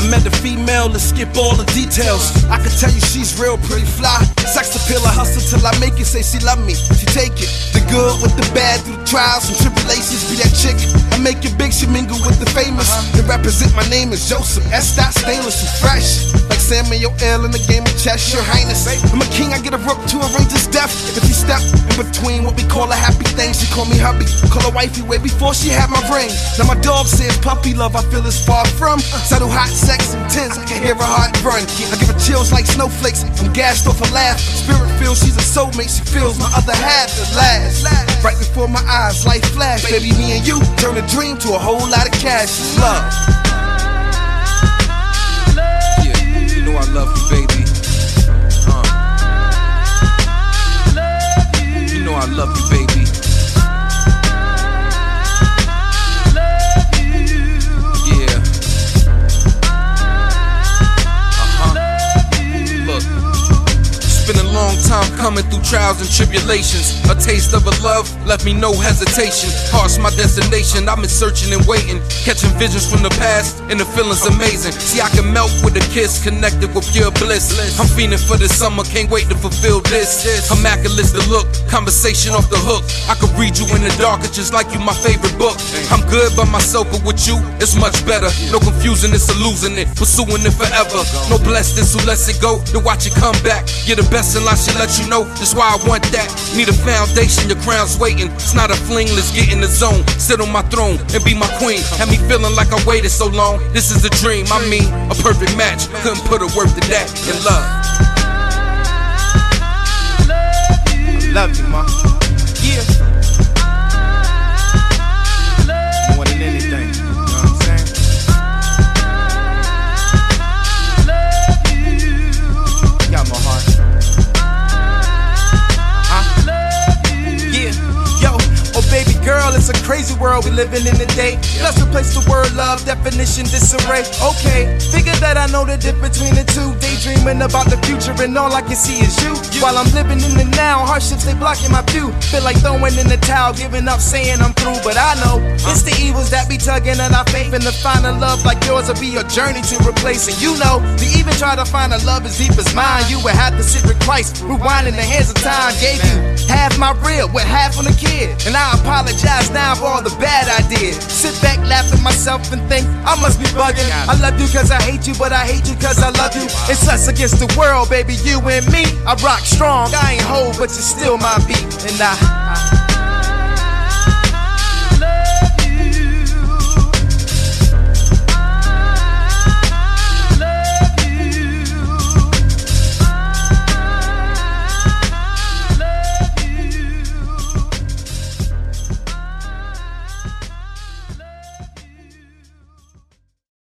I met a female, let's skip all the details. I can tell you she's real pretty fly. Sex appeal, I hustle till I make it. Say she love me, she take it. The good with the bad, through the trials and tribulations. Be that chick. I make it big, she mingle with the famous. To represent my name is Joseph. S. Stainless and fresh. Like Samuel L. in the game of chess, your highness. I'm a king, I get a rope to arrange his death. If he step between what we call a happy thing, she call me hubby. Call her wifey way before she had my ring. Now my dog says puppy love, I feel is far from. Subtle hot sex intense, I can hear her heart run. I give her chills like snowflakes, I'm gassed off her laugh. Spirit feels she's a soulmate, she feels my other half at last. Right before my eyes, light flash. Baby, me and you turn a dream to a whole lot of cash. Love. Been coming through trials and tribulations. A taste of a love left me no hesitation. Heart's my destination. I've been searching and waiting, catching visions from the past, and the feeling's amazing. See, I can melt with a kiss, connected with pure bliss. I'm feeling for the summer, can't wait to fulfill this. Immaculate the look, conversation off the hook. I could read you in the dark, it's just like you my favorite book. I'm good by myself, but with you, it's much better. No confusing, it's a losing it, pursuing it forever. No bless this who lets it go, to watch it come back. You're the best in life, should let you know. That's why I want that. Need a foundation, your crown's waiting. It's not a fling, let's get in the zone. Sit on my throne and be my queen. Have me feeling like I waited so long. This is a dream, I mean, a perfect match. Couldn't put a word to that in love. Love you, ma. A crazy world we living in today. Let's replace the word love definition disarray. Okay, figure that I know the difference between the two. Daydreaming about the future and all I can see is you. While I'm living in the now, hardships they blocking my view. Feel like throwing in the towel, giving up, saying I'm through. But I know tugging at our faith, and to find a love like yours will be a journey to replace. And you know, to even try to find a love as deep as mine, you would have to sit with Christ, rewinding the hands of time. Gave you half my real with half on the kid, and I apologize now for all the bad I did. Sit back, laugh at myself, and think I must be bugging. I love you cause I hate you, but I hate you cause I love you. It's us against the world, baby, you and me. I rock strong, I ain't whole, but you're still my beat, and I.